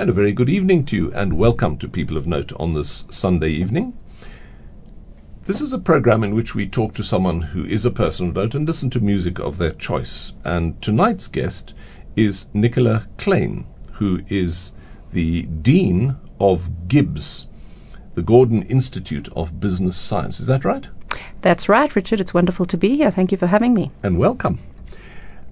And a very good evening to you, and welcome to People of Note on this Sunday evening. This is a program in which we talk to someone who is a person of note and listen to music of their choice. And tonight's guest is Nicola Kleyn, who is the Dean of GIBS, the Gordon Institute of Business Science. Is that right? That's right, Richard. It's wonderful to be here. Thank you for having me. And welcome.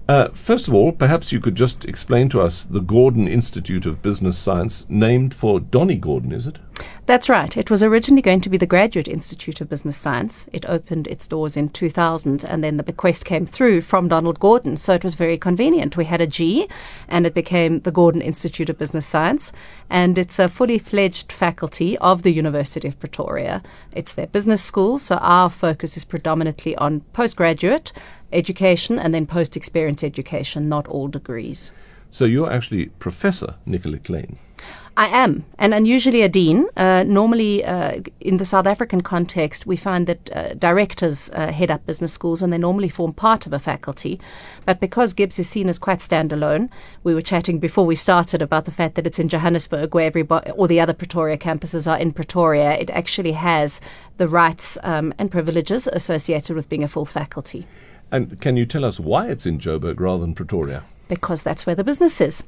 Uh, first of all, perhaps you could just explain to us the Gordon Institute of Business Science, named for Donnie Gordon, is it? That's right. It was originally going to be the Graduate Institute of Business Science. It opened its doors in 2000, and then the bequest came through from Donald Gordon. So it was very convenient. We had a G, and it became the Gordon Institute of Business Science. And it's a fully fledged faculty of the University of Pretoria. It's their business school, so our focus is predominantly on postgraduate education and then post experience education, not all degrees. So you're actually Professor Nicola Kleyn. I am, and unusually a dean. Uh, normally, uh, in the South African context, we find that uh, directors uh, head up business schools and they normally form part of a faculty. But because GIBS is seen as quite standalone, we were chatting before we started about the fact that it's in Johannesburg, where everybody, all the other Pretoria campuses are in Pretoria. It actually has the rights um, and privileges associated with being a full faculty. And can you tell us why it's in Joburg rather than Pretoria? Because that's where the business is.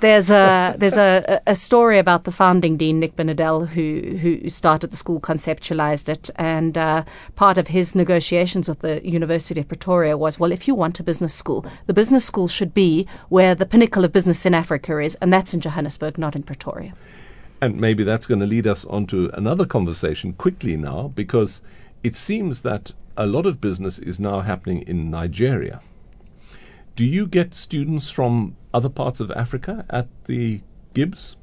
There's a there's a, a story about the founding dean Nick Binedell who who started the school, conceptualized it, and uh, part of his negotiations with the University of Pretoria was, well, if you want a business school, the business school should be where the pinnacle of business in Africa is, and that's in Johannesburg, not in Pretoria. And maybe that's going to lead us on to another conversation quickly now, because it seems that a lot of business is now happening in Nigeria. Do you get students from other parts of Africa at the GIBS?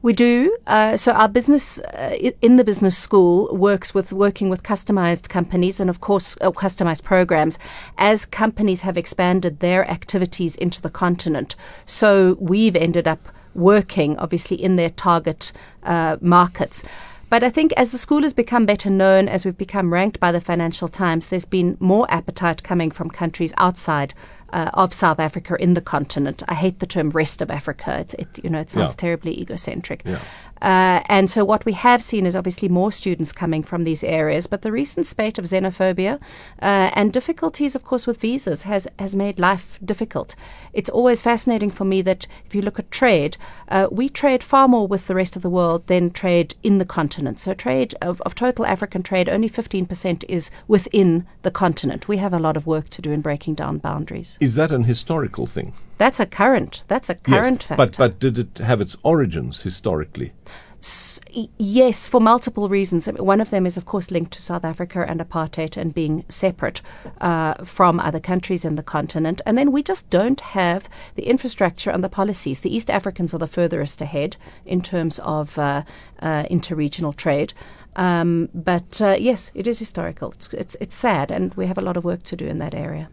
We do. Uh, so our business uh, in the business school works with working with customized companies and, of course, uh, customized programs as companies have expanded their activities into the continent. So we've ended up working, obviously, in their target uh, markets. But I think as the school has become better known, as we've become ranked by the Financial Times, there's been more appetite coming from countries outside uh, of South Africa in the continent. I hate the term rest of Africa. It, it you know, it sounds yeah. terribly egocentric. Yeah. Uh, and so what we have seen is obviously more students coming from these areas, but the recent spate of xenophobia uh, and difficulties, of course, with visas has, has made life difficult. It's always fascinating for me that if you look at trade, uh, we trade far more with the rest of the world than trade in the continent. So trade of, of total African trade, only 15% is within the continent. We have a lot of work to do in breaking down boundaries. Is that an historical thing? That's a current. That's a current yes, factor. But but did it have its origins historically? S- yes, for multiple reasons. One of them is, of course, linked to South Africa and apartheid and being separate uh, from other countries in the continent. And then we just don't have the infrastructure and the policies. The East Africans are the furthest ahead in terms of uh, uh, interregional trade. Um, but uh, yes, it is historical. It's, it's, it's sad, and we have a lot of work to do in that area.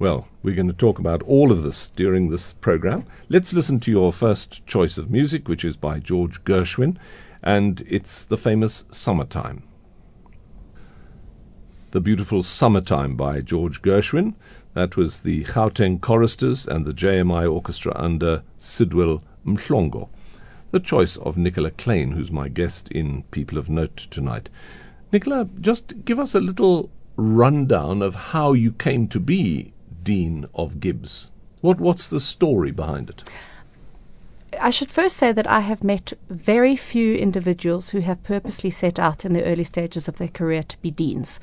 Well, we're going to talk about all of this during this program. Let's listen to your first choice of music, which is by George Gershwin, and it's the famous Summertime. The beautiful Summertime by George Gershwin. That was the Gauteng Choristers and the JMI Orchestra under Sidwell Mhlongo. The choice of Nicola Kleyn, who's my guest in People of Note tonight. Nicola, just give us a little rundown of how you came to be Dean of GIBS. What, what's the story behind it? I should first say that I have met very few individuals who have purposely set out in the early stages of their career to be deans.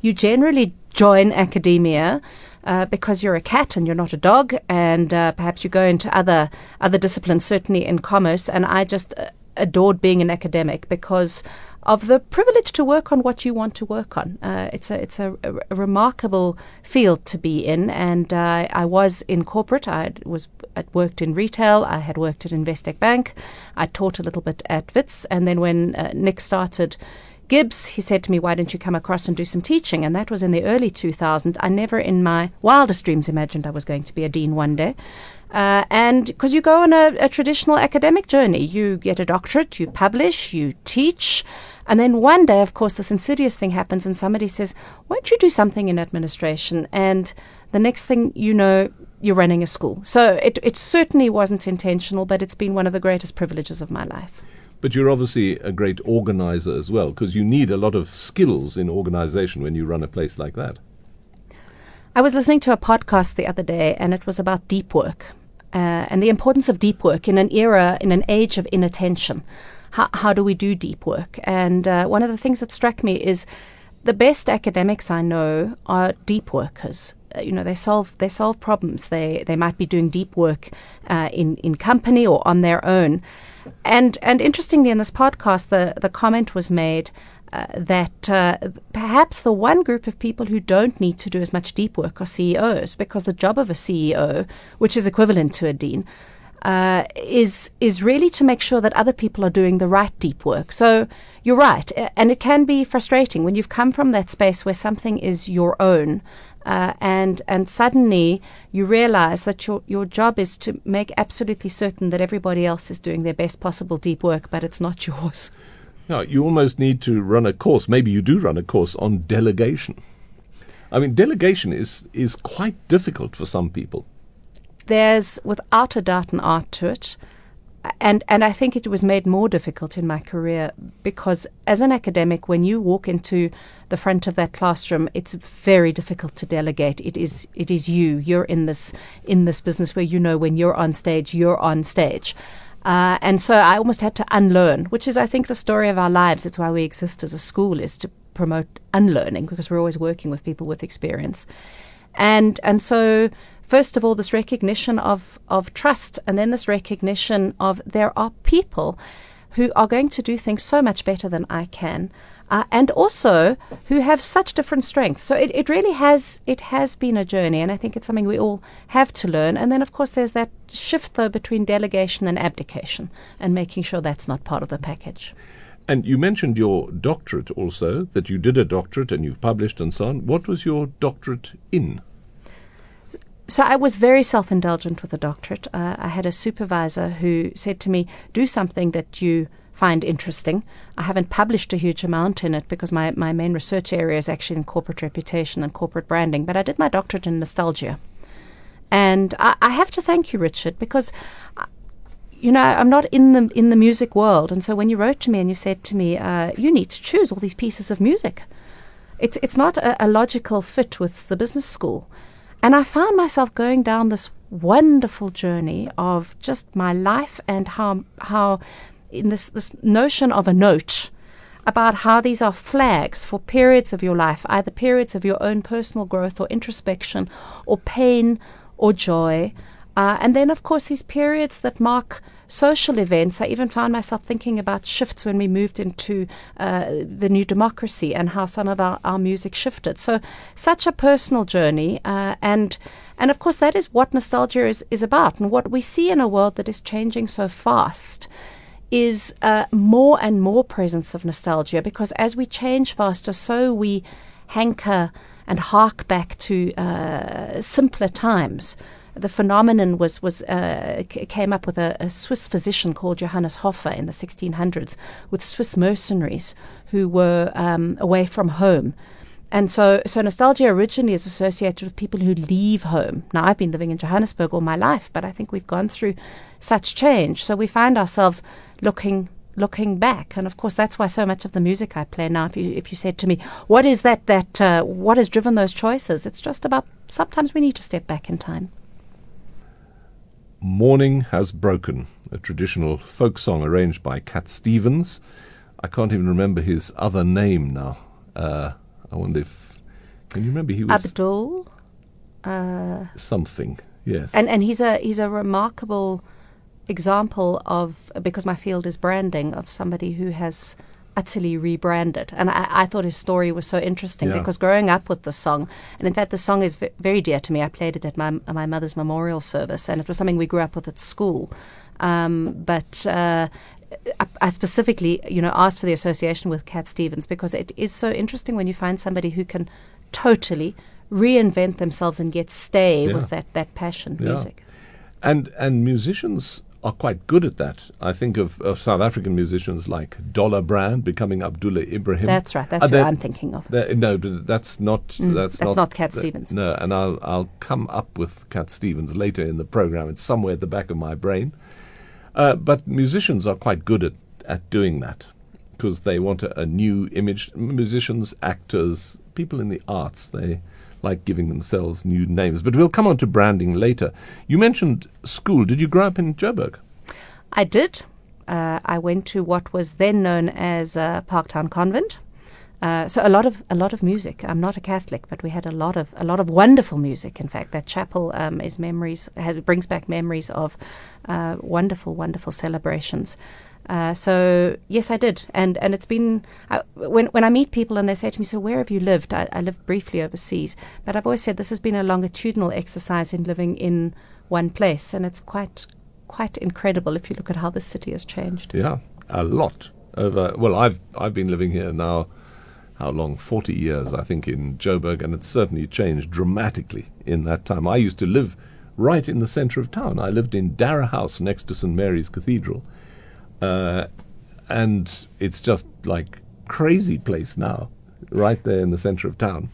You generally join academia uh, because you're a cat and you're not a dog, and uh, perhaps you go into other other disciplines, certainly in commerce. And I just uh, adored being an academic because of the privilege to work on what you want to work on. Uh, it's a it's a, a, remarkable field to be in, and uh, I was in corporate. I was I worked in retail. I had worked at Investec Bank. I taught a little bit at Wits, and then when uh, Nick started. GIBS, he said to me, Why don't you come across and do some teaching? And that was in the early 2000s. I never in my wildest dreams imagined I was going to be a dean one day. Uh, and because you go on a, a, traditional academic journey, you get a doctorate, you publish, you teach, and then one day, of course, this insidious thing happens, and somebody says, "Why don't you do something in administration?" And the next thing you know, you're running a school. So it, it certainly wasn't intentional, but it's been one of the greatest privileges of my life. But you're obviously a great organizer as well, because you need a lot of skills in organization when you run a place like that. I was listening to a podcast the other day, and it was about deep work uh, and the importance of deep work in an era, in an age of inattention. How, how do we do deep work? And uh, one of the things that struck me is the best academics I know are deep workers. Uh, you know, they solve they solve problems. They they might be doing deep work uh, in in company or on their own. And and interestingly, in this podcast, the the comment was made uh, that uh, perhaps the one group of people who don't need to do as much deep work are CEOs, because the job of a CEO, which is equivalent to a dean, uh, is is really to make sure that other people are doing the right deep work. So you're right, and it can be frustrating when you've come from that space where something is your own, uh, and and suddenly you realize that your your job is to make absolutely certain that everybody else is doing their best possible deep work, but it's not yours. Now you almost need to run a course. Maybe you do run a course on delegation. I mean, delegation is is quite difficult for some people there's without a doubt an art to it. And and I think it was made more difficult in my career because as an academic, when you walk into the front of that classroom, it's very difficult to delegate. It is it is you. You're in this in this business where you know when you're on stage, you're on stage. Uh, and so I almost had to unlearn, which is, I think, the story of our lives. It's why we exist as a school, is to promote unlearning because we're always working with people with experience. And and so first of all, this recognition of, of trust, and then this recognition of there are people who are going to do things so much better than I can. Uh, and also who have such different strengths. So it, it really has it has been a journey, and I think it's something we all have to learn. And then, of course, there's that shift though between delegation and abdication, and making sure that's not part of the package. And you mentioned your doctorate also, that you did a doctorate and you've published and so on. What was your doctorate in? so I was very self indulgent with the doctorate. Uh, I had a supervisor who said to me, Do something that you find interesting. I haven't published a huge amount in it because my, my main research area is actually in corporate reputation and corporate branding, but I did my doctorate in nostalgia. And I, I have to thank you, Richard, because. Uh, you know, I'm not in the in the music world, and so when you wrote to me and you said to me, uh, "You need to choose all these pieces of music," it's it's not a, a logical fit with the business school. And I found myself going down this wonderful journey of just my life and how how in this this notion of a note about how these are flags for periods of your life, either periods of your own personal growth or introspection, or pain or joy, uh, and then of course these periods that mark social events. I even found myself thinking about shifts when we moved into uh, the new democracy and how some of our, our music shifted. So, such a personal journey. Uh, and and of course, that is what nostalgia is, is about. And what we see in a world that is changing so fast is uh, more and more presence of nostalgia because as we change faster, so we hanker and hark back to uh, simpler times the phenomenon was was uh, c- came up with a, a, Swiss physician called Johannes Hofer in the 1600s with Swiss mercenaries who were um, away from home. And so, so nostalgia originally is associated with people who leave home. Now, I've been living in Johannesburg all my life, but I think we've gone through such change. So we find ourselves looking looking back, and of course that's why so much of the music I play now. If you if you said to me, "What is that that uh, what has driven those choices?" It's just about sometimes we need to step back in time. Morning Has Broken, a traditional folk song arranged by Cat Stevens. I can't even remember his other name now. Uh, I wonder if. Can you remember he was. Abdul? Uh, something, yes. And, and he's, a, he's a remarkable example of, because my field is branding, of somebody who has utterly rebranded. And I, I, thought his story was so interesting yeah. because growing up with the song, and in fact, the song is v- very dear to me. I played it at my, my mother's memorial service, and it was something we grew up with at school. Um, but uh, I specifically, you know, asked for the association with Cat Stevens because it is so interesting when you find somebody who can totally reinvent themselves and yet stay yeah. with that, that passion yeah. music. And and musicians are quite good at that. I think of, of South African musicians like Dollar Brand becoming Abdullah Ibrahim. That's right. That's what I'm thinking of. no, but that's not that's, Mm, that's not not Cat that- Stevens. No, and I'll I'll come up with Cat Stevens later in the program. It's somewhere at the back of my brain. Uh, but musicians are quite good at, at doing that because they want a, a new image. Musicians, actors, people in the arts, they like giving themselves new names. But we'll come on to branding later. You mentioned school. Did you grow up in Joburg? I did. Uh, I went to what was then known as uh, Parktown Convent. Uh, so a lot of a lot of music. I'm not a Catholic, but we had a lot of a lot of wonderful music. In fact, that chapel um, is memories has, brings back memories of uh, wonderful, wonderful celebrations. Uh, so yes, I did, and and it's been uh, when when I meet people and they say to me, "So where have you lived?" I, I lived briefly overseas, but I've always said this has been a longitudinal exercise in living in one place, and it's quite quite incredible if you look at how the city has changed. Yeah, a lot over. Well, I've I've been living here now. How long? Forty years, I think, in Joburg, and it's certainly changed dramatically in that time. I used to live right in the centre of town. I lived in Dara House next to St Mary's Cathedral, uh, and it's just like crazy place now, right there in the centre of town.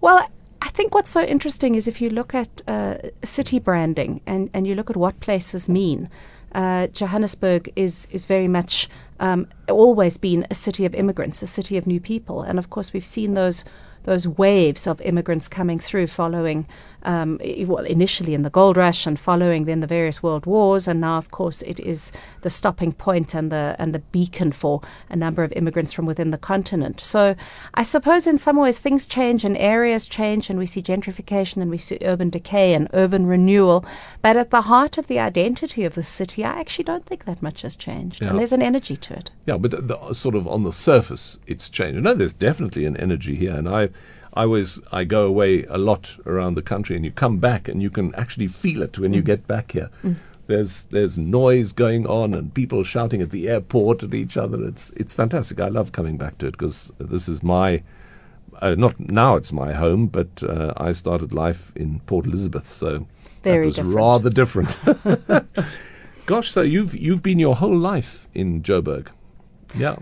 Well, I think what's so interesting is if you look at uh, city branding and, and you look at what places mean. Uh, Johannesburg is is very much um, always been a city of immigrants, a city of new people, and of course we've seen those those waves of immigrants coming through, following um, well initially in the gold rush and following then the various world wars, and now of course it is the stopping point and the and the beacon for a number of immigrants from within the continent. So I suppose in some ways things change and areas change, and we see gentrification and we see urban decay and urban renewal. But at the heart of the identity of the city, I actually don't think that much has changed, Yeah. and there's an energy to it. Yeah, but the, the, sort of on the surface, it's changed. No, there's definitely an energy here, and I, I always I go away a lot around the country, and you come back, and you can actually feel it when you get back here. There's there's noise going on, and people shouting at the airport at each other. It's it's fantastic. I love coming back to it because this is my. Uh, not now, it's my home, but uh, I started life in Port Elizabeth, so Very that was different. rather different. Gosh, so you've you've been your whole life in Joburg, yeah,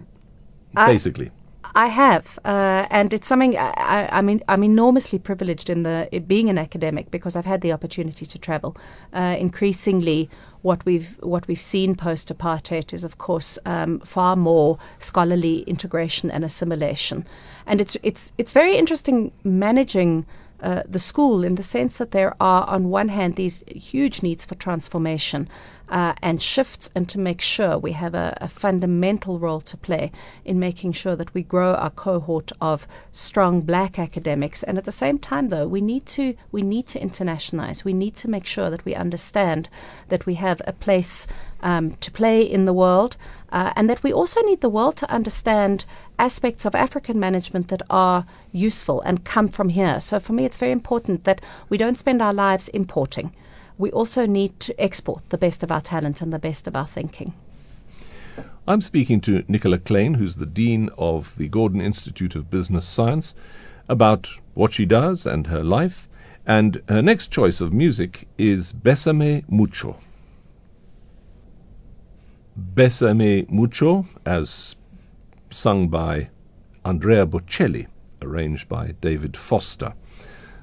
I- basically. I have, uh, and it's something I, I, mean. I'm enormously privileged in the being an academic because I've had the opportunity to travel. Uh, increasingly, what we've what we've seen post apartheid is, of course, um, far more scholarly integration and assimilation, and it's it's it's very interesting managing. Uh, the school, in the sense that there are, on one hand, these huge needs for transformation uh, and shifts, and to make sure we have a, a fundamental role to play in making sure that we grow our cohort of strong black academics. And at the same time, though, we need to we need to internationalize. We need to make sure that we understand that we have a place um, to play in the world, uh, and that we also need the world to understand aspects of African management that are useful and come from here. So for me, it's very important that we don't spend our lives importing. We also need to export the best of our talent and the best of our thinking. I'm speaking to Nicola Kleyn, who's the Dean of the Gordon Institute of Business Science, about what she does and her life. And her next choice of music is Besame Mucho. Besame Mucho, as sung by Andrea Bocelli, arranged by David Foster.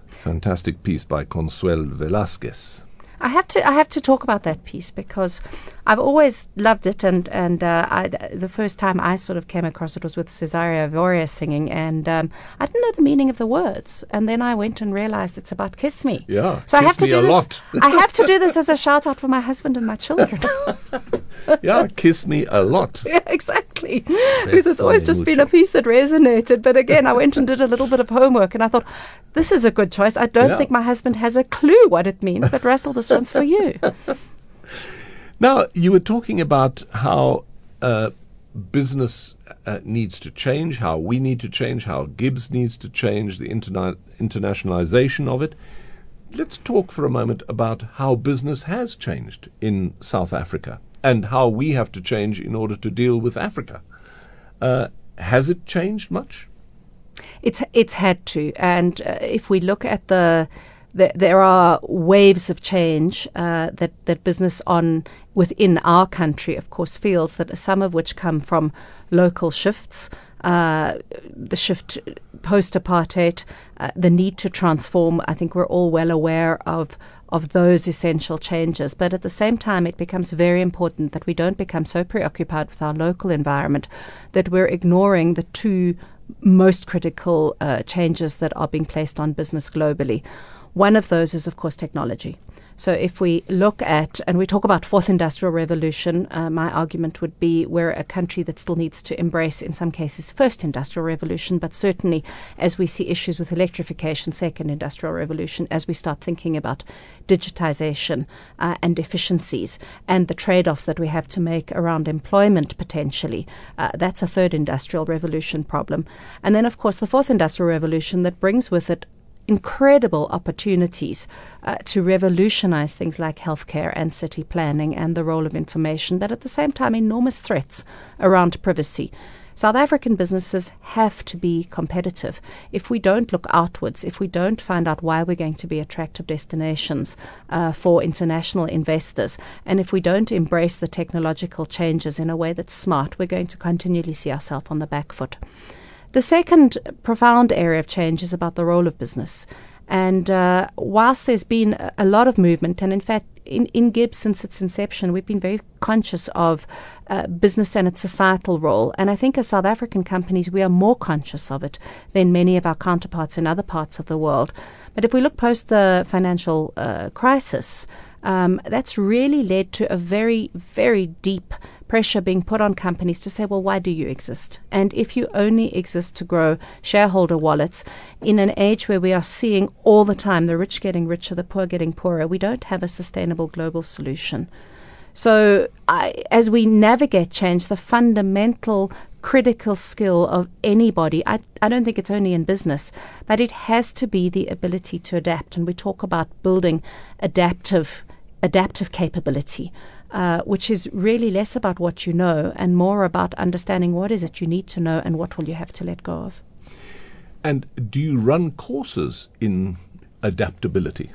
Fantastic piece by Consuelo Velasquez. I have to I have to talk about that piece because I've always loved it and and uh, I, the first time I sort of came across it was with Cesaria Evora singing and um, I didn't know the meaning of the words and then I went and realized it's about kiss me. Yeah, So I have to me do a this. lot. I have to do this as a shout out for my husband and my children. Yeah, kiss me a lot. yeah, exactly. Because it's always just been a piece that resonated. But again, I went and did a little bit of homework and I thought, this is a good choice. I don't Yeah. think my husband has a clue what it means, but Russell, this one's for you. Now, you were talking about how uh, business uh, needs to change, how we need to change, how GIBS needs to change, the interna- internationalization of it. Let's talk for a moment about how business has changed in South Africa and how we have to change in order to deal with Africa. Uh, has it changed much? It's it's had to, and uh, if we look at the there, there are waves of change uh, that that business on within our country, of course, feels that some of which come from local shifts. Uh, the shift post apartheid, uh, the need to transform. I think we're all well aware of of those essential changes. But at the same time, it becomes very important that we don't become so preoccupied with our local environment that we're ignoring the two most critical uh, changes that are being placed on business globally. One of those is, of course, technology. So if we look at, and we talk about fourth industrial revolution, uh, my argument would be we're a country that still needs to embrace, in some cases, first industrial revolution, but certainly as we see issues with electrification, second industrial revolution, as we start thinking about digitization uh, and efficiencies and the trade-offs that we have to make around employment potentially, uh, that's a third industrial revolution problem. And then, of course, the fourth industrial revolution that brings with it incredible opportunities uh, to revolutionize things like healthcare and city planning and the role of information, but at the same time, enormous threats around privacy. South African businesses have to be competitive. If we don't look outwards, if we don't find out why we're going to be attractive destinations uh, for international investors, and if we don't embrace the technological changes in a way that's smart, we're going to continually see ourselves on the back foot. The second profound area of change is about the role of business. And uh, whilst there's been a lot of movement, and in fact, in, in GIBS since its inception, we've been very conscious of uh, business and its societal role. And I think as South African companies, we are more conscious of it than many of our counterparts in other parts of the world. But if we look post the financial uh, crisis, um, that's really led to a very, very deep pressure being put on companies to say, well, why do you exist? And if you only exist to grow shareholder wallets in an age where we are seeing all the time the rich getting richer, the poor getting poorer, we don't have a sustainable global solution. So, I, as we navigate change, the fundamental critical skill of anybody, I, I don't think it's only in business, but it has to be the ability to adapt. And we talk about building adaptive adaptive capability uh, which is really less about what you know and more about understanding what is it you need to know and what will you have to let go of. And do you run courses in adaptability?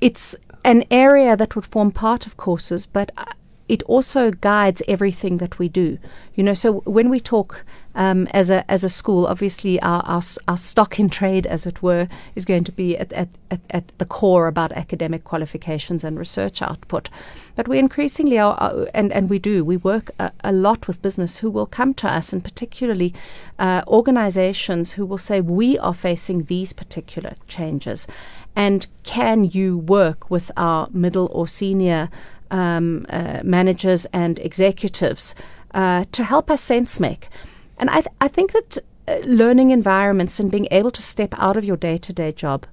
It's an area that would form part of courses, but uh, it also guides everything that we do. You know, so when we talk um, as a as a school, obviously our, our, our stock in trade, as it were, is going to be at, at, at, at the core about academic qualifications and research output. But we increasingly are, uh, and and we do we work a, a, lot with business who will come to us, and particularly uh, organisations who will say we are facing these particular changes, and can you work with our middle or senior um, uh, managers and executives uh, to help us sense make. And I, th- I think that uh, learning environments and being able to step out of your day to day job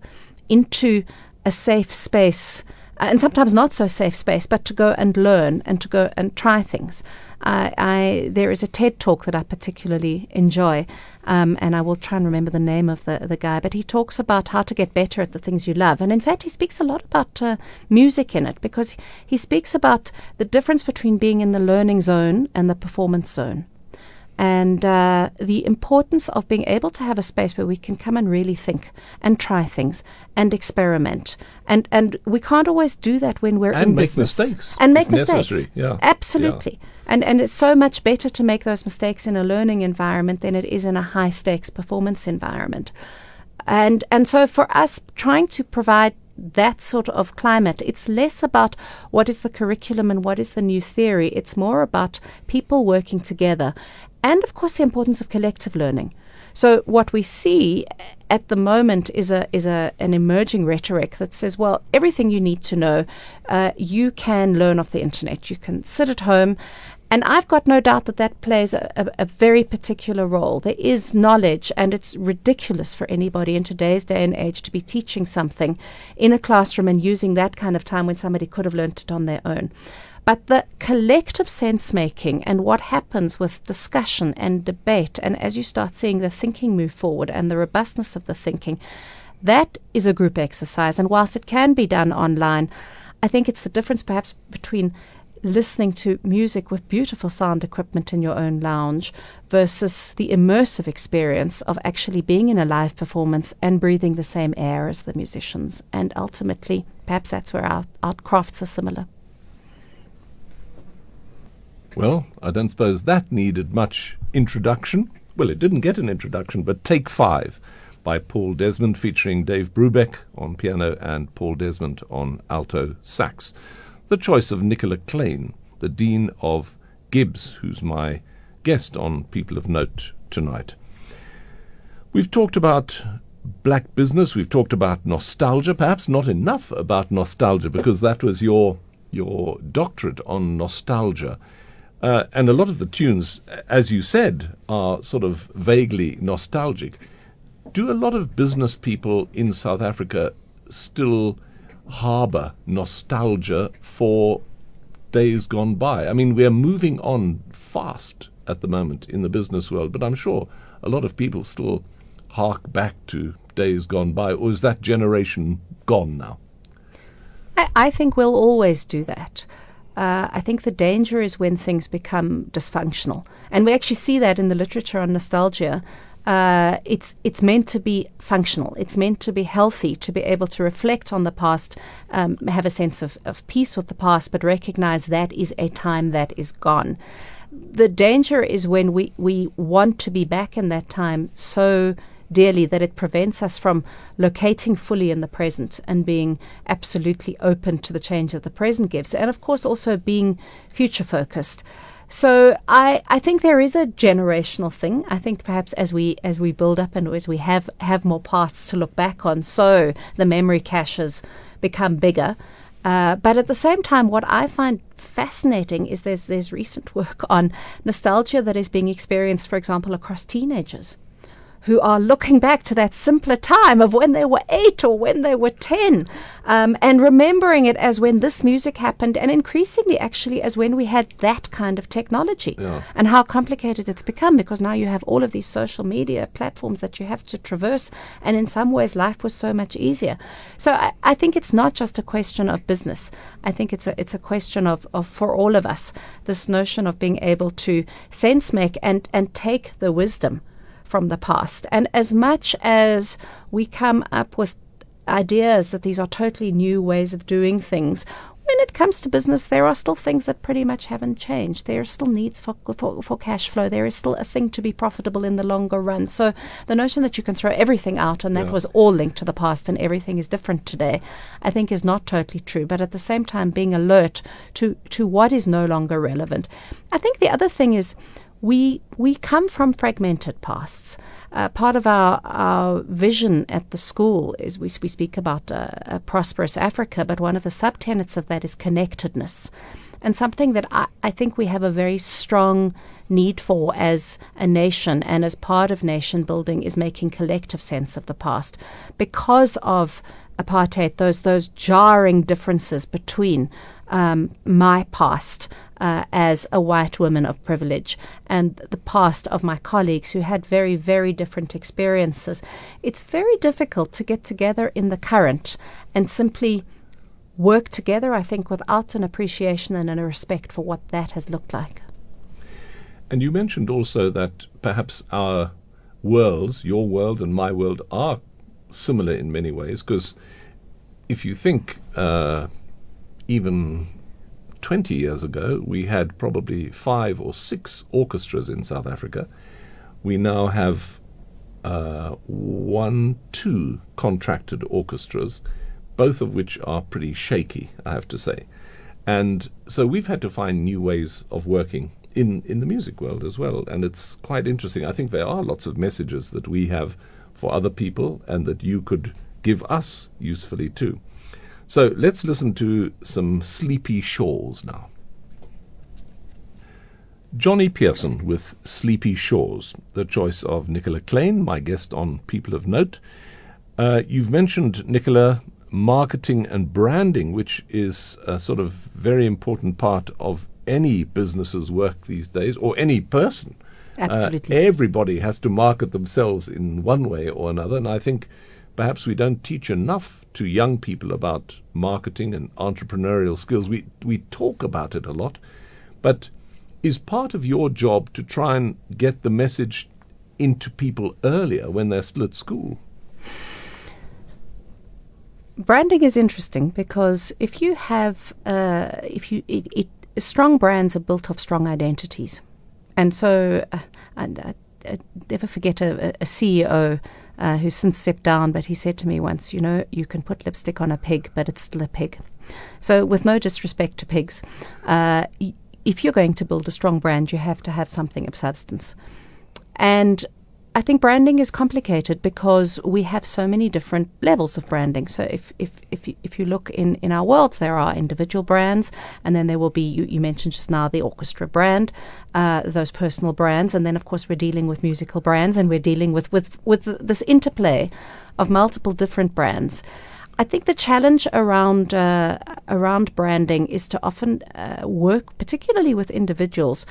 into a safe space, uh, and sometimes not so safe space, but to go and learn and to go and try things. I, I there is a TED talk that I particularly enjoy, um, and I will try and remember the name of the the guy. But he talks about how to get better at the things you love, and in fact, he speaks a lot about uh, music in it because he speaks about the difference between being in the learning zone and the performance zone and uh, the importance of being able to have a space where we can come and really think and try things and experiment. And and we can't always do that when we're and in make business. mistakes and make necessary. mistakes. Yeah. Absolutely. Yeah. And and it's so much better to make those mistakes in a learning environment than it is in a high stakes performance environment. And and so for us trying to provide that sort of climate. It's less about what is the curriculum and what is the new theory. It's more about people working together and of course the importance of collective learning. So what we see at the moment is a is a an emerging rhetoric that says, well, everything you need to know, uh, you can learn off the internet. You can sit at home. And I've got no doubt that that plays a, a, a, very particular role. There is knowledge, and it's ridiculous for anybody in today's day and age to be teaching something in a classroom and using that kind of time when somebody could have learnt it on their own. But the collective sense making and what happens with discussion and debate, and as you start seeing the thinking move forward and the robustness of the thinking, that is a group exercise. And whilst it can be done online, I think it's the difference perhaps between listening to music with beautiful sound equipment in your own lounge versus the immersive experience of actually being in a live performance and breathing the same air as the musicians. And ultimately, perhaps that's where our, our crafts are similar. Well, I don't suppose that needed much introduction. Well, it didn't get an introduction, but Take Five by Paul Desmond, featuring Dave Brubeck on piano and Paul Desmond on alto sax. The choice of Nicola Kleyn, the Dean of GIBS, who's my guest on People of Note tonight. We've talked about black business, we've talked about nostalgia, perhaps not enough about nostalgia because that was your your doctorate on nostalgia. Uh, and a lot of the tunes, as you said, are sort of vaguely nostalgic. Do a lot of business people in South Africa still harbour nostalgia for days gone by? I mean, we're moving on fast at the moment in the business world, but I'm sure a lot of people still hark back to days gone by, or is that generation gone now? I, I think we'll always do that uh, I think the danger is when things become dysfunctional. And we actually see that in the literature on nostalgia. Uh, it's it's meant to be functional. It's meant to be healthy, to be able to reflect on the past, um, have a sense of, of peace with the past, but recognize that is a time that is gone. The danger is when we, we want to be back in that time so dearly that it prevents us from locating fully in the present and being absolutely open to the change that the present gives. And of course, also being future focused. So I, I think there is a generational thing. I think perhaps as we as we build up and as we have have more paths to look back on, so the memory caches become bigger. Uh, but at the same time, what I find fascinating is there's there's recent work on nostalgia that is being experienced, for example, across teenagers who are looking back to that simpler time of when they were eight or when they were 10 um, and remembering it as when this music happened and increasingly actually as when we had that kind of technology. Yeah. and how complicated it's become because now you have all of these social media platforms that you have to traverse and in some ways life was so much easier. So I, I think it's not just a question of business. I think it's a it's a question of, of for all of us this notion of being able to sense make and and take the wisdom from the past. And as much as we come up with ideas that these are totally new ways of doing things, when it comes to business, there are still things that pretty much haven't changed. There are still needs for, for, for, cash flow. There is still a thing to be profitable in the longer run. So the notion that you can throw everything out and that yeah. was all linked to the past and everything is different today, I think is not totally true. But at the same time, being alert to, to what is no longer relevant. I think the other thing is we we come from fragmented pasts. Uh, part of our, our vision at the school is we, we speak about uh, a prosperous Africa, but one of the subtenets of that is connectedness. And something that I, I think we have a very strong need for as a nation and as part of nation building is making collective sense of the past because of apartheid, those those jarring differences between um, my past uh, as a white woman of privilege and the past of my colleagues who had very, very different experiences. It's very difficult to get together in the current and simply work together, I think, without an appreciation and a respect for what that has looked like. And you mentioned also that perhaps our worlds, your world and my world, are similar in many ways because if you think uh, even 20 years ago, we had probably five or six orchestras in South Africa. We now have uh, one, two contracted orchestras, both of which are pretty shaky, I have to say. And so we've had to find new ways of working in, in the music world as well. And it's quite interesting. I think there are lots of messages that we have for other people and that you could give us usefully too. So let's listen to some Sleepy Shores now. Johnny Pearson with Sleepy Shores, the choice of Nicola Kleyn, my guest on People of Note. Uh, you've mentioned, Nicola, marketing and branding, which is a sort of very important part of any business's work these days, or any person. Absolutely. Uh, everybody has to market themselves in one way or another, and I think perhaps we don't teach enough to young people about marketing and entrepreneurial skills. We we talk about it a lot, but is part of your job to try and get the message into people earlier when they're still at school? Branding is interesting because if you have, uh, if you, it, it, strong brands are built off strong identities, and so uh, I, I, I never forget a, a CEO uh, who's since stepped down, but he said to me once, you know, you can put lipstick on a pig, but it's still a pig. So, with no disrespect to pigs, uh, if you're going to build a strong brand, you have to have something of substance. And I think branding is complicated because we have so many different levels of branding. So if if if you, if you look in in our worlds, there are individual brands, and then there will be you, you mentioned just now the orchestra brand, uh, those personal brands, and then of course we're dealing with musical brands, and we're dealing with with with this interplay of multiple different brands. I think the challenge around uh, around branding is to often uh, work, particularly with individuals,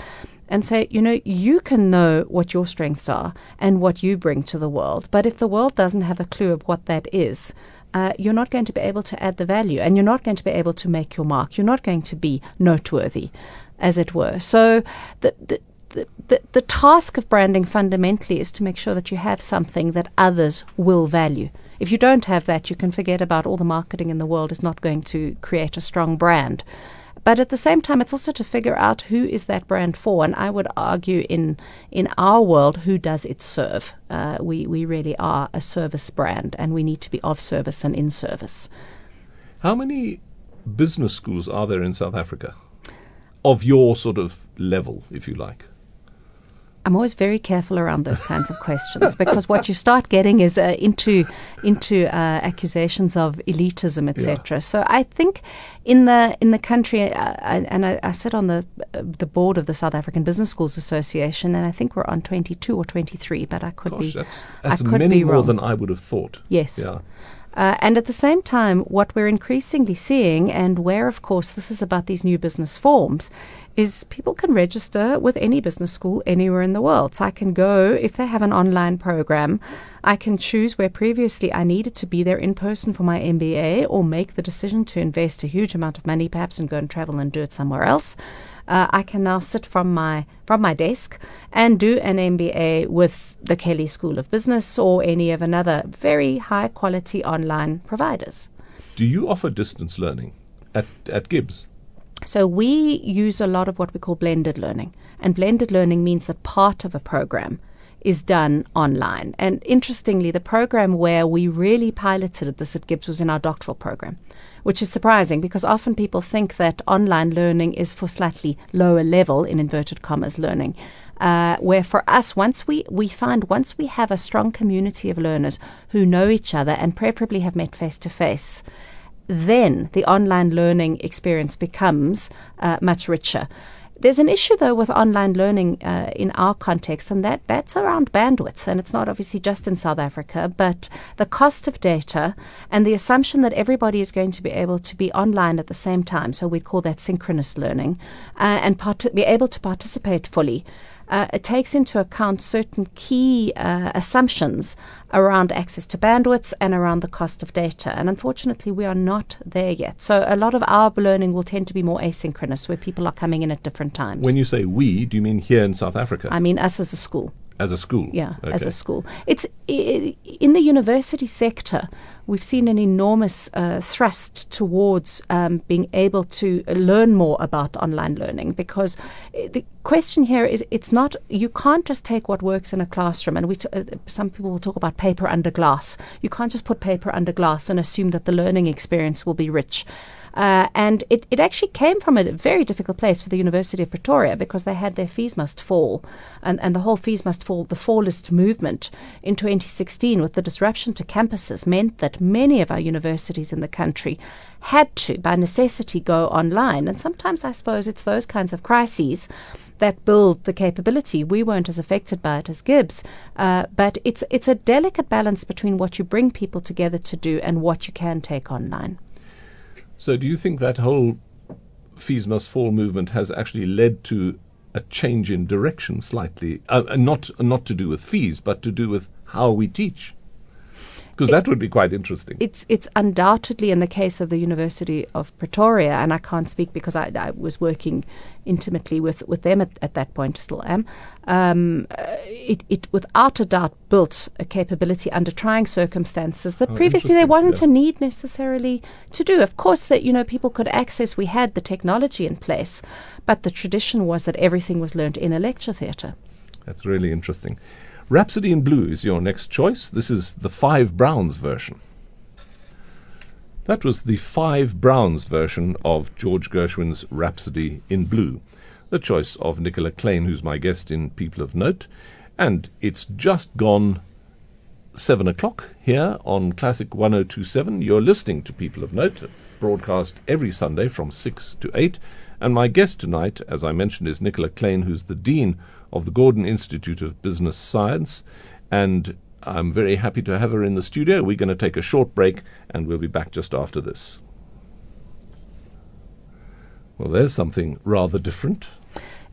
and say, you know, you can know what your strengths are and what you bring to the world. But if the world doesn't have a clue of what that is, uh, you're not going to be able to add the value and you're not going to be able to make your mark. You're not going to be noteworthy, as it were. So the, the the, the, task of branding fundamentally is to make sure that you have something that others will value. If you don't have that, you can forget about all the marketing in the world is not going to create a strong brand. But at the same time, it's also to figure out who is that brand for. And I would argue in in our world, who does it serve? Uh, we we really are a service brand, and we need to be of service and in service. How many business schools are there in South Africa, of your sort of level, if you like? I'm always very careful around those kinds of questions because what you start getting is uh, into into uh, accusations of elitism, etc. Yeah. So I think in the in the country, uh, I, and I, I, sit on the uh, the board of the South African Business Schools Association, and I think we're on 22 or 23, but I could Gosh, be that's, that's I could many be more wrong. than I would have thought. Yes. Yeah. Uh, and at the same time, what we're increasingly seeing, and where, of course, this is about these new business forms, is people can register with any business school anywhere in the world. So I can go, if they have an online program, I can choose where previously I needed to be there in person for my MBA or make the decision to invest a huge amount of money perhaps and go and travel and do it somewhere else. Uh, I can now sit from my from my desk and do an MBA with the Kelley School of Business or any of another very high quality online providers. Do you offer distance learning at at GIBS? So we use a lot of what we call blended learning, and blended learning means that part of a program is done online. And interestingly, the program where we really piloted this at GIBS was in our doctoral program which is surprising because often people think that online learning is for slightly lower level, in inverted commas, learning. Uh, where for us, once we, we find once we have a strong community of learners who know each other and preferably have met face to face, then the online learning experience becomes uh, much richer. There's an issue though with online learning uh, in our context, and that that's around bandwidth, and it's not obviously just in South Africa, but the cost of data and the assumption that everybody is going to be able to be online at the same time. So we call that synchronous learning, uh, and part- be able to participate fully uh, it takes into account certain key uh, assumptions around access to bandwidth and around the cost of data. And unfortunately, we are not there yet. So a lot of our learning will tend to be more asynchronous, where people are coming in at different times. When you say we, do you mean here in South Africa? I mean us as a school. As a school? Yeah, okay. as a school. It's in the university sector we've seen an enormous uh, thrust towards um, being able to learn more about online learning because uh, the question here is it's not you can't just take what works in a classroom and we t- uh, some people will talk about paper under glass you can't just put paper under glass and assume that the learning experience will be rich uh, and it, it actually came from a very difficult place for the University of Pretoria because they had their fees must fall. And, and the whole fees must fall, the fall list movement in 2016 with the disruption to campuses meant that many of our universities in the country had to, by necessity, go online. And sometimes I suppose it's those kinds of crises that build the capability. We weren't as affected by it as GIBS, uh, but it's it's a delicate balance between what you bring people together to do and what you can take online. So, do you think that whole fees must fall movement has actually led to a change in direction slightly? Uh, not not to do with fees, but to do with how we teach. Because that would be quite interesting. It's it's undoubtedly in the case of the University of Pretoria, and I can't speak because I, I was working intimately with, with them at, at that point, still am. Um, uh, it, it without a doubt built a capability under trying circumstances that Oh, previously there wasn't yeah. a need necessarily to do. Of course, that you know people could access. We had the technology in place, but the tradition was that everything was learned in a lecture theatre. That's really interesting. Rhapsody in Blue is your next choice. This is the Five Browns version. That was the Five Browns version of George Gershwin's Rhapsody in Blue, the choice of Nicola Klein, who's my guest in People of Note. And it's just gone seven o'clock here on Classic 1027. You're listening to People of Note, broadcast every Sunday from 6 to 8. And my guest tonight, as I mentioned, is Nicola Kleyn, who's the Dean of the Gordon Institute of Business Science. And I'm very happy to have her in the studio. We're going to take a short break and we'll be back just after this. Well, there's something rather different.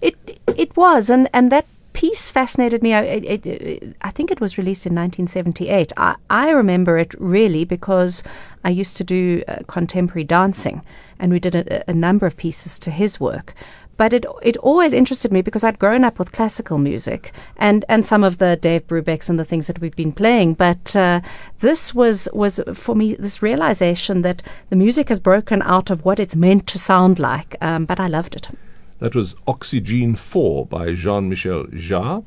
It it was, and and that piece fascinated me. I, it, it, I think it was released in 1978. I, I remember it really because I used to do uh, contemporary dancing, and we did a, a number of pieces to his work. But it it always interested me because I'd grown up with classical music and, and some of the Dave Brubecks and the things that we've been playing. But uh, this was was for me this realization that the music has broken out of what it's meant to sound like. Um, but I loved it. That was Oxygene 4 by Jean Michel Jarre,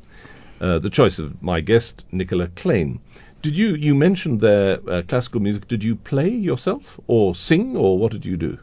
uh, the choice of my guest, Nicola Kleyn. Did you, you mentioned there uh, classical music, did you play yourself or sing or what did you do?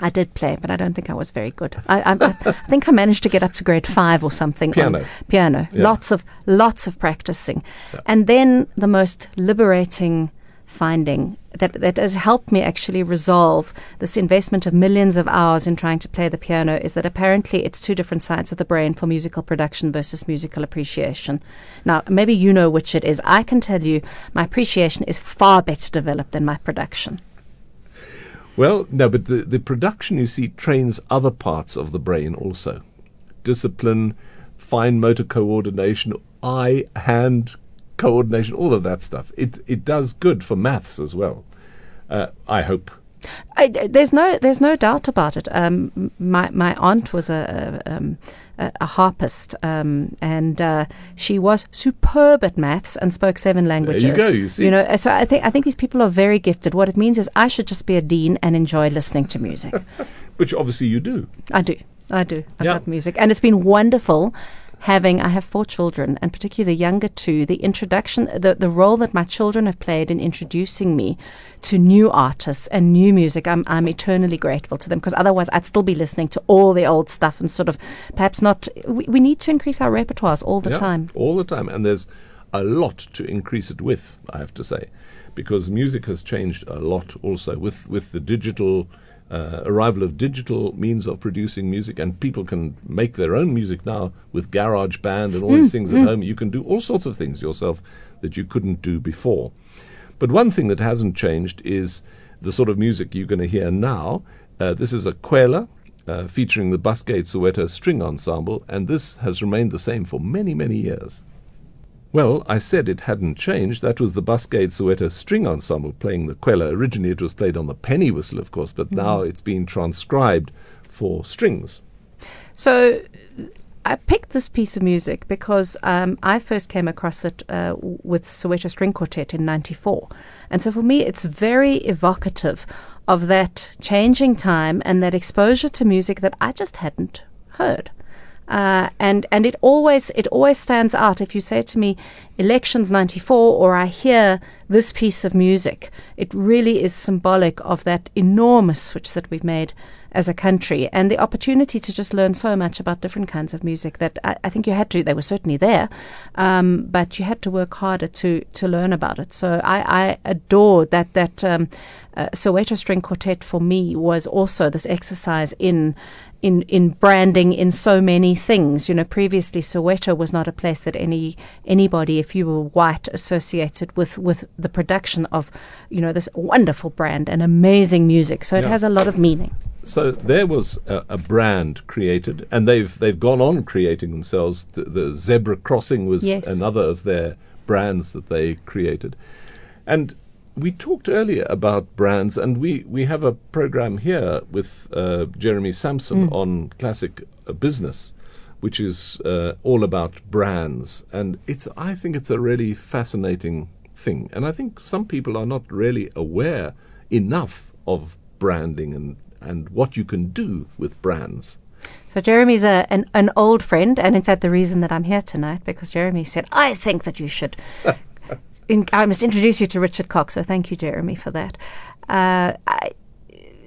I did play, but I don't think I was very good. I, I, I think I managed to get up to grade five or something. Piano. Piano. Yeah. Lots of lots of practicing, and then the most liberating finding that that has helped me actually resolve this investment of millions of hours in trying to play the piano is that apparently it's two different sides of the brain for musical production versus musical appreciation. Now, maybe you know which it is. I can tell you my appreciation is far better developed than my production. Well, no, but the, the production, you see, trains other parts of the brain also. Discipline, fine motor coordination, eye hand coordination, all of that stuff. It, it does good for maths as well. Uh, I hope. I, there's no there's no doubt about it. Um, my my aunt was a a, um, a, harpist, um, and uh, she was superb at maths and spoke seven languages. There you go, you see. you know, so I think I think these people are very gifted. What it means is I should just be a dean and enjoy listening to music. Which obviously you do. I do, I do. I Yeah. love music, and it's been wonderful. Having, I have four children, and particularly the younger two, the introduction, the, the role that my children have played in introducing me to new artists and new music, I'm, I'm eternally grateful to them because otherwise I'd still be listening to all the old stuff and sort of perhaps not. We, we need to increase our repertoires all the Yeah, time. All the time. And there's a lot to increase it with, I have to say, because music has changed a lot also with, with the digital uh, arrival of digital means of producing music, and people can make their own music now with Garage Band and all these things at home. You can do all sorts of things yourself that you couldn't do before. But one thing that hasn't changed is the sort of music you're going to hear now. Uh, this is a Kwela uh, featuring the Buskaid Soweto String Ensemble, and this has remained the same for many, many years. Well, I said it hadn't changed. That was the Buskaid Soweto String Ensemble playing the Kwela. Originally, it was played on the penny whistle, of course, but now it's been transcribed for strings. So I picked this piece of music because um, I first came across it uh, with Soweto String Quartet in '94, and so for me, it's very evocative of that changing time and that exposure to music that I just hadn't heard. Uh, and and it always it always stands out if you say to me elections 94 or I hear this piece of music it really is symbolic of that enormous switch that we've made as a country and the opportunity to just learn so much about different kinds of music that I, I think you had to they were certainly there um, but you had to work harder to to learn about it so I, I adored that that um, uh, Soweto String Quartet for me was also this exercise in in in branding in so many things. You know, previously Soweto was not a place that any anybody, if you were white, associated with with the production of, you know, this wonderful brand and amazing music. So it Yeah. has a lot of meaning. So there was a, a brand created, and they've they've gone on creating themselves. The, the Zebra Crossing was Yes. another of their brands that they created. And we talked earlier about brands, and we, we have a program here with uh, Jeremy Sampson on classic uh, business, which is uh, all about brands. And it's I think it's a really fascinating thing. And I think some people are not really aware enough of branding and, and what you can do with brands. So Jeremy's a, an, an old friend, and in fact, the reason that I'm here tonight because Jeremy said I think that you should. in, I must introduce you to Richard Cock. So thank you, Jeremy, for that. Uh, I,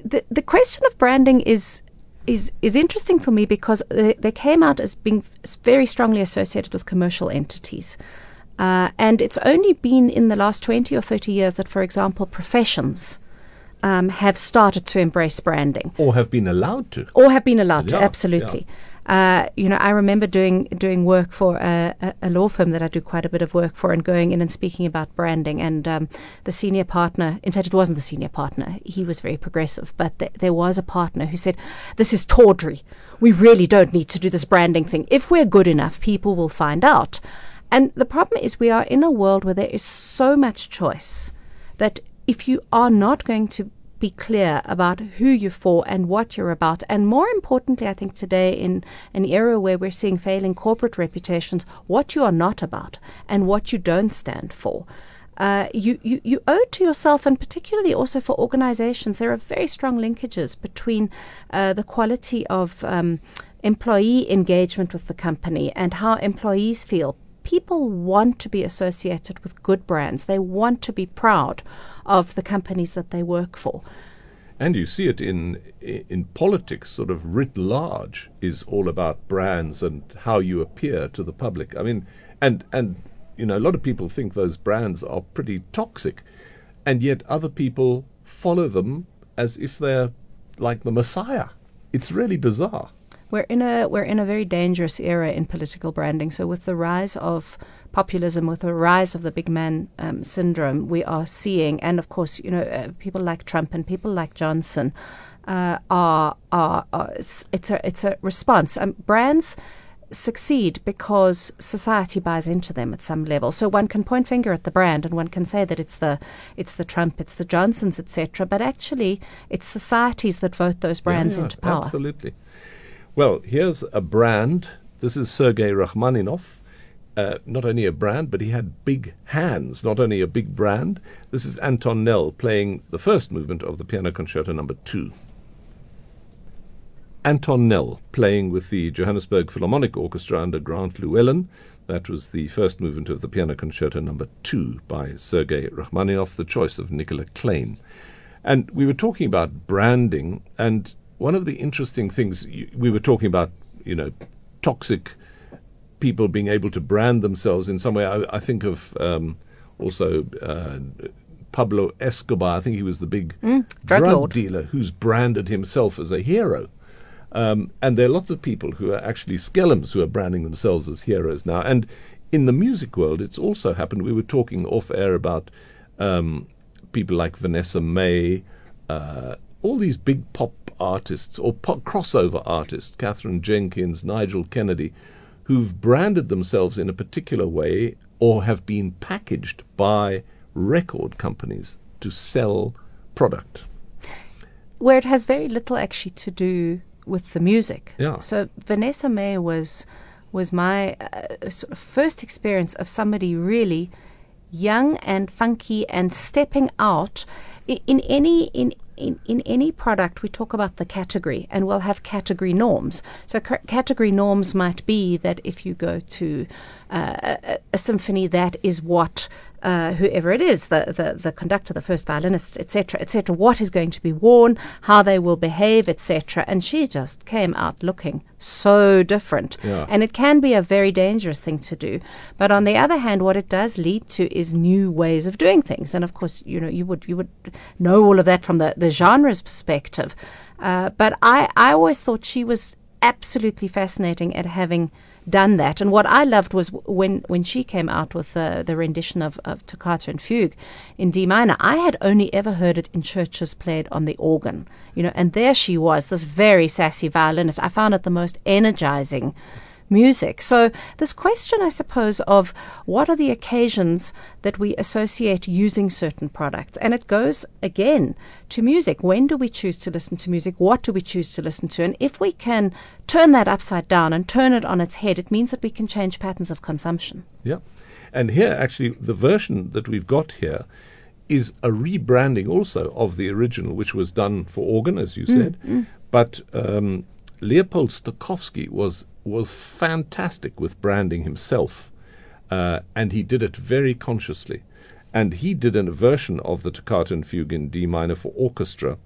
the the question of branding is is is interesting for me because they, they came out as being very strongly associated with commercial entities. Uh, and it's only been in the last 20 or 30 years that, for example, professions um, have started to embrace branding. Or have been allowed to. Or have been allowed Yeah, to, absolutely. Uh, you know, I remember doing doing work for a, a, a law firm that I do quite a bit of work for, and going in and speaking about branding. And um, the senior partner, in fact, it wasn't the senior partner; he was very progressive, but th- there was a partner who said, "This is tawdry. We really don't need to do this branding thing. If we're good enough, people will find out." And the problem is, we are in a world where there is so much choice that if you are not going to be clear about who you're for and what you're about, and more importantly, I think today in an era where we're seeing failing corporate reputations, what you are not about and what you don't stand for. Uh, you, you, you owe to yourself, and particularly also for organizations, there are very strong linkages between uh, the quality of um, employee engagement with the company and how employees feel people want to be associated with good brands. They want to be proud of the companies that they work for. And you see it in in politics, sort of writ large, is all about brands and how you appear to the public. I mean, and and you know, a lot of people think those brands are pretty toxic, and yet other people follow them as if they're like the Messiah. It's really bizarre. We're in a we're in a very dangerous era in political branding. So with the rise of populism, with the rise of the big man um, syndrome, we are seeing, and of course, you know, uh, people like Trump and people like Johnson uh, are, are are it's it's a it's a response. Um, brands succeed because society buys into them at some level. So one can point finger at the brand and one can say that it's the it's the Trump, it's the Johnsons, etc. But actually, it's societies that vote those brands Yeah, yeah, into power. Absolutely. Well, here's a brand. This is Sergei Rachmaninoff. Uh, not only a brand, but he had big hands, not only a big brand. This is Anton Nel playing the first movement of the Piano Concerto number two. Anton Nel playing with the Johannesburg Philharmonic Orchestra under Grant Llewellyn. That was the first movement of the Piano Concerto number two by Sergei Rachmaninoff, the choice of Nicola Kleyn. And we were talking about branding, and one of the interesting things we were talking about, you know, toxic people being able to brand themselves in some way. I, I think of um, also uh, Pablo Escobar. I think he was the big Mm, drug dealer who's branded himself as a hero. Um, and there are lots of people who are actually skellums who are branding themselves as heroes now. And in the music world, it's also happened. We were talking off air about um, people like Vanessa Mae, uh, all these big pop artists or pop crossover artists, Katherine Jenkins, Nigel Kennedy, who've branded themselves in a particular way or have been packaged by record companies to sell product. where it has very little actually to do with the music. Yeah. So Vanessa Mae was was my uh, sort of first experience of somebody really young and funky and stepping out in, in any in in, in any product, we talk about the category, and we'll have category norms. So, c- category norms might be that if you go to uh, a, a symphony, that is what uh, whoever it is, the, the, the conductor, the first violinist, etc., etc., what is going to be worn, how they will behave, etc. And she just came out looking so different. Yeah. And it can be a very dangerous thing to do. But on the other hand, what it does lead to is new ways of doing things. And of course, you know, you would you would know all of that from the, the genre's perspective. Uh, but I, I always thought she was absolutely fascinating at having done that. And what I loved was when, when she came out with the, the rendition of, of Toccata and Fugue in D minor, I had only ever heard it in churches played on the organ. You know, and there she was, this very sassy violinist. I found it the most energizing music. So, this question, I suppose, of what are the occasions that we associate using certain products? And it goes again to music. When do we choose to listen to music? What do we choose to listen to? And if we can turn that upside down and turn it on its head, it means that we can change patterns of consumption. Yeah. And here, actually, the version that we've got here is a rebranding also of the original, which was done for organ, as you said. Mm, mm. But um, Leopold Stokowski was was fantastic with branding himself, uh, and he did it very consciously. And he did a version of the Toccata and Fugue in D minor for orchestra,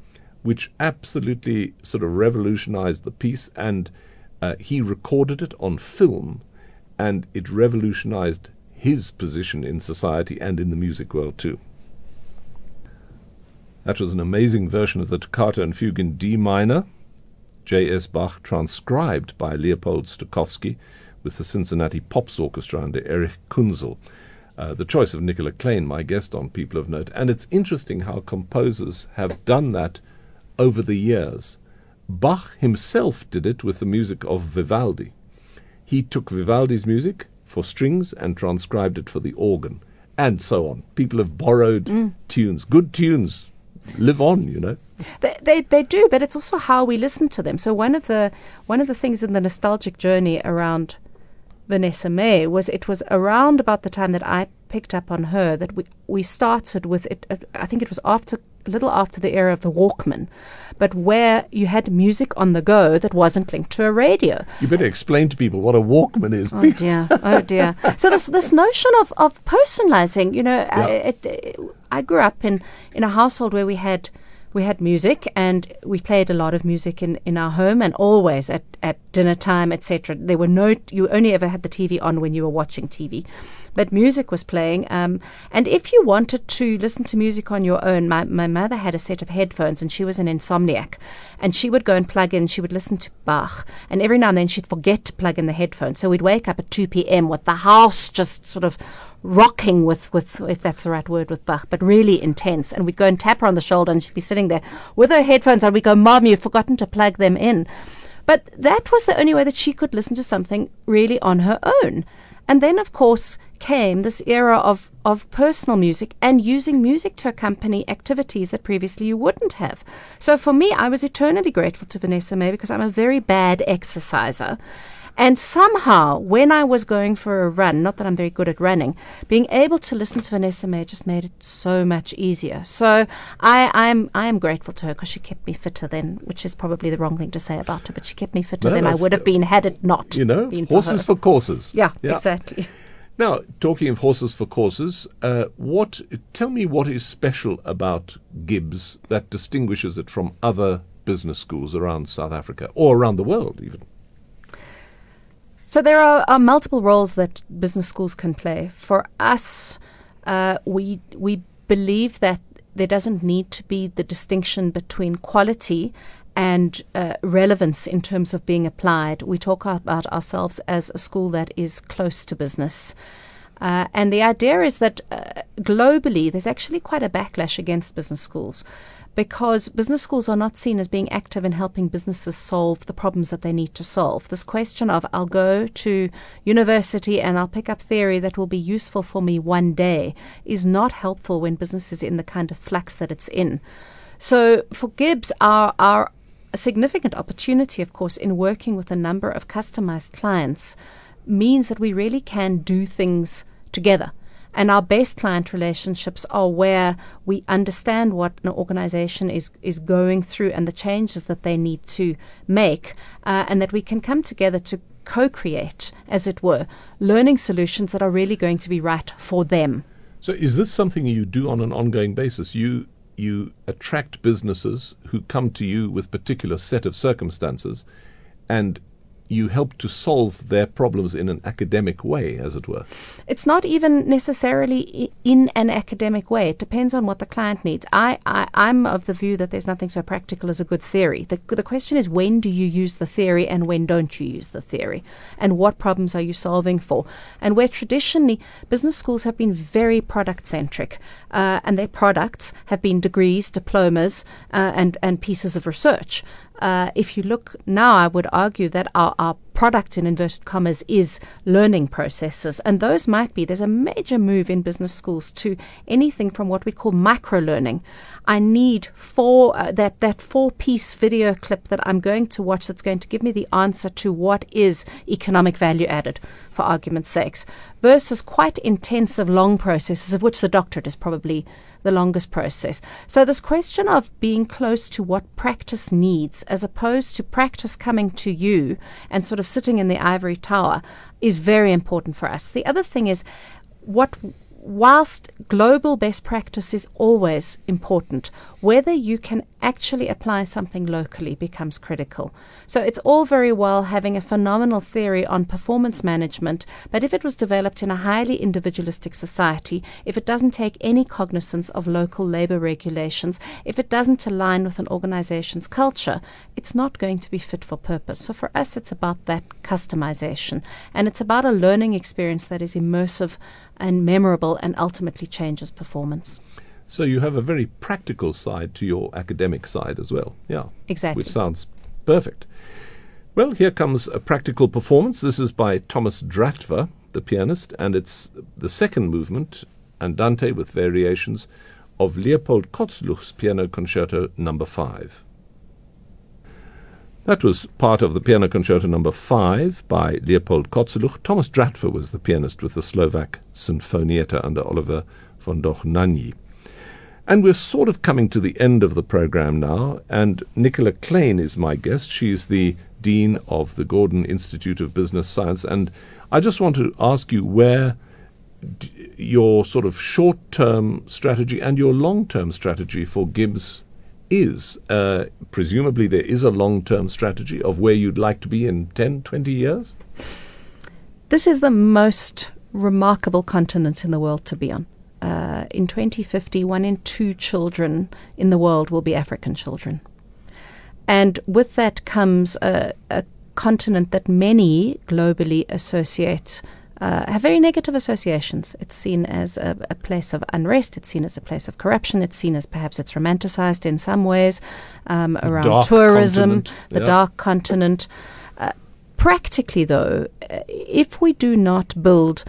which absolutely sort of revolutionized the piece. And uh, he recorded it on film, and it revolutionized his position in society and in the music world too. That was an amazing version of the Toccata and Fugue in D minor, J.S. Bach transcribed by Leopold Stokowski with the Cincinnati Pops Orchestra under Erich Kunzel. Uh, the choice of Nicola Kleyn, my guest on People of Note. And it's interesting how composers have done that over the years. Bach himself did it with the music of Vivaldi. He took Vivaldi's music for strings and transcribed it for the organ, and so on. People have borrowed mm. tunes, good tunes live on, you know. They, they they do, but it's also how we listen to them. So one of the one of the things in the nostalgic journey around Vanessa Mae was it was around about the time that I picked up on her that we we started with it. I think it was after a little after the era of the Walkman, but where you had music on the go that wasn't linked to a radio. You better explain to people what a Walkman is. Oh dear, oh dear. so this this notion of, of personalizing, you know, yeah. I, it, I grew up in in a household where we had we had music and we played a lot of music in, in our home and always at, at dinner time, etc. There were no you only ever had the TV on when you were watching TV but music was playing. Um, and if you wanted to listen to music on your own, my, my mother had a set of headphones and she was an insomniac. And she would go and plug in, she would listen to Bach. And every now and then she'd forget to plug in the headphones. So we'd wake up at 2 p.m. with the house just sort of rocking with, with, if that's the right word, with Bach, but really intense. And we'd go and tap her on the shoulder and she'd be sitting there with her headphones on. We'd go, Mom, you've forgotten to plug them in. But that was the only way that she could listen to something really on her own. And then, of course, came this era of, of personal music and using music to accompany activities that previously you wouldn't have. So for me, I was eternally grateful to Vanessa Mae because I'm a very bad exerciser. And somehow, when I was going for a run, not that I'm very good at running, being able to listen to Vanessa Mae just made it so much easier. So I, I'm I am grateful to her because she kept me fitter then, which is probably the wrong thing to say about her, but she kept me fitter no, than I would have been had it not. You know, horses for, for courses. Yeah, yeah, exactly. Now, talking of horses for courses, uh, what? Tell me what is special about GIBS that distinguishes it from other business schools around South Africa or around the world, even. So there are, are multiple roles that business schools can play. For us, uh, we we believe that there doesn't need to be the distinction between quality and uh, relevance in terms of being applied. We talk about ourselves as a school that is close to business. Uh, and the idea is that uh, globally, there's actually quite a backlash against business schools because business schools are not seen as being active in helping businesses solve the problems that they need to solve. This question of I'll go to university and I'll pick up theory that will be useful for me one day is not helpful when business is in the kind of flux that it's in. So for GIBS, our, our significant opportunity, of course, in working with a number of customized clients means that we really can do things together. And our best client relationships are where we understand what an organization is, is going through and the changes that they need to make, uh, and that we can come together to co create, as it were, learning solutions that are really going to be right for them. So, is this something you do on an ongoing basis? You you attract businesses who come to you with particular set of circumstances and you help to solve their problems in an academic way, as it were. It's not even necessarily in an academic way. It depends on what the client needs. I, I, am of the view that there's nothing so practical as a good theory. The, the question is when do you use the theory and when don't you use the theory? And what problems are you solving for? And where traditionally business schools have been very product centric, uh, and their products have been degrees, diplomas, uh, and, and pieces of research. Uh, if you look now, I would argue that our, our product in inverted commas is learning processes. And those might be there's a major move in business schools to anything from what we call micro learning i need four uh, that that four piece video clip that i'm going to watch that's going to give me the answer to what is economic value added for argument's sakes versus quite intensive long processes of which the doctorate is probably the longest process. So, this question of being close to what practice needs, as opposed to practice coming to you and sort of sitting in the ivory tower, is very important for us. The other thing is what whilst global best practice is always important, whether you can actually apply something locally becomes critical. So it's all very well having a phenomenal theory on performance management, but if it was developed in a highly individualistic society, if it doesn't take any cognizance of local labor regulations, if it doesn't align with an organization's culture, it's not going to be fit for purpose. So for us, it's about that customization, and it's about a learning experience that is immersive and memorable and ultimately changes performance. So you have a very practical side to your academic side as well. Yeah. Exactly. Which sounds perfect. Well, here comes a practical performance. This is by Thomas Dratva, the pianist, and it's the second movement, Andante with variations, of Leopold Kozeluch's Piano Concerto Number no. 5. That was part of the Piano Concerto Number no. 5 by Leopold Kozeluch. Thomas Dratva was the pianist with the Slovak Sinfonietta under Oliver von Dohnanyi. And we're sort of coming to the end of the program now, and Nicola Kleyn is my guest. She's the Dean of the Gordon Institute of Business Science, and I just want to ask you where d- your sort of short term strategy and your long term strategy for GIBS is. Uh, presumably, there is a long term strategy of where you'd like to be in 10, 20 years? This is the most remarkable continent in the world to be on. Uh, in 2050, one in two children in the world will be African children. And with that comes a, a continent that many globally associate uh, have very negative associations. It's seen as a, a, place of unrest. It's seen as a place of corruption. It's seen as perhaps it's romanticized in some ways um, around tourism, the yeah. dark continent. Uh, practically, though, uh, if we do not build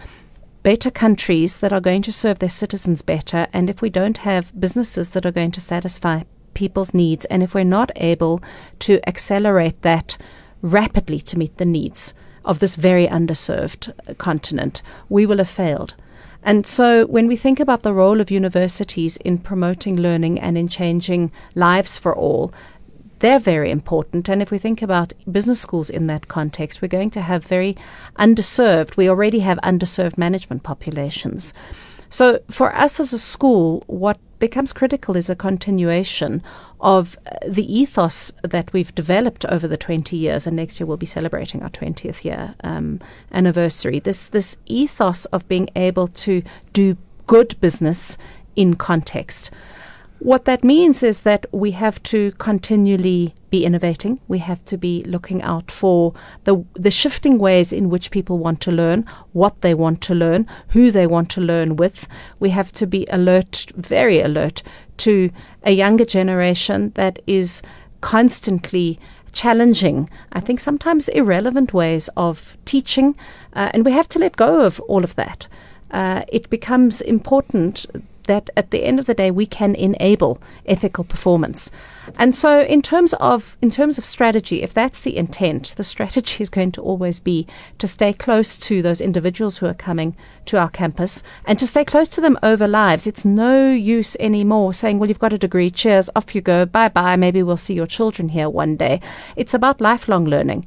better countries that are going to serve their citizens better, and if we don't have businesses that are going to satisfy people's needs, and if we're not able to accelerate that rapidly to meet the needs of this very underserved uh, continent, we will have failed. And so, when we think about the role of universities in promoting learning and in changing lives for all, they're very important. And if we think about business schools in that context, we're going to have very underserved, we already have underserved management populations. So, for us as a school, what becomes critical is a continuation of uh, the ethos that we've developed over the 20 years, and next year we'll be celebrating our 20th year um, anniversary. This this ethos of being able to do good business in context. What that means is that we have to continually be innovating. We have to be looking out for the the shifting ways in which people want to learn, what they want to learn, who they want to learn with. We have to be alert, very alert to a younger generation that is constantly challenging, I think sometimes irrelevant ways of teaching, uh, and we have to let go of all of that. Uh, it becomes important that at the end of the day we can enable ethical performance. And so in terms of in terms of strategy, if that's the intent, the strategy is going to always be to stay close to those individuals who are coming to our campus and to stay close to them over lives. It's no use anymore saying, Well, you've got a degree, cheers, off you go, bye bye, maybe we'll see your children here one day. It's about lifelong learning.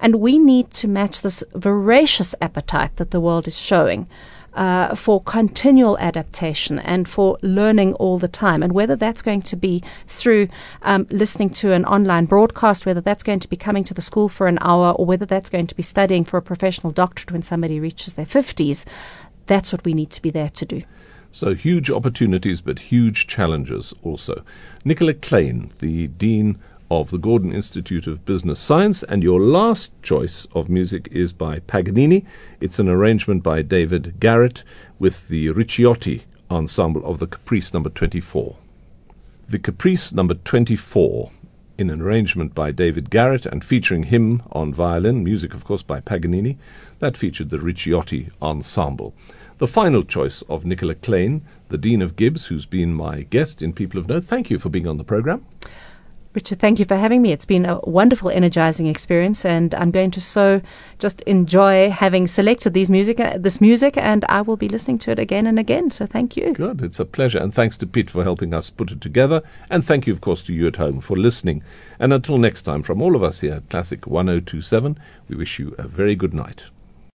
And we need to match this voracious appetite that the world is showing uh, for continual adaptation and for learning all the time. And whether that's going to be through um, listening to an online broadcast, whether that's going to be coming to the school for an hour, or whether that's going to be studying for a professional doctorate when somebody reaches their 50s, that's what we need to be there to do. So huge opportunities, but huge challenges also. Nicola Kleyn, the Dean of the Gordon Institute of Business Science, and your last choice of music is by Paganini. It's an arrangement by David Garrett with the Ricciotti ensemble of the Caprice number 24. The Caprice number 24 in an arrangement by David Garrett and featuring him on violin, music, of course, by Paganini. That featured the Ricciotti Ensemble. The final choice of Nicola Kleyn, the Dean of GIBS, who's been my guest in People of Note. Thank you for being on the program. Richard, thank you for having me. It's been a wonderful, energizing experience, and I'm going to so just enjoy having selected these music, uh, this music, and I will be listening to it again and again. So thank you. Good. It's a pleasure, and thanks to Pete for helping us put it together, and thank you, of course, to you at home for listening. And until next time, from all of us here at Classic 1027, we wish you a very good night.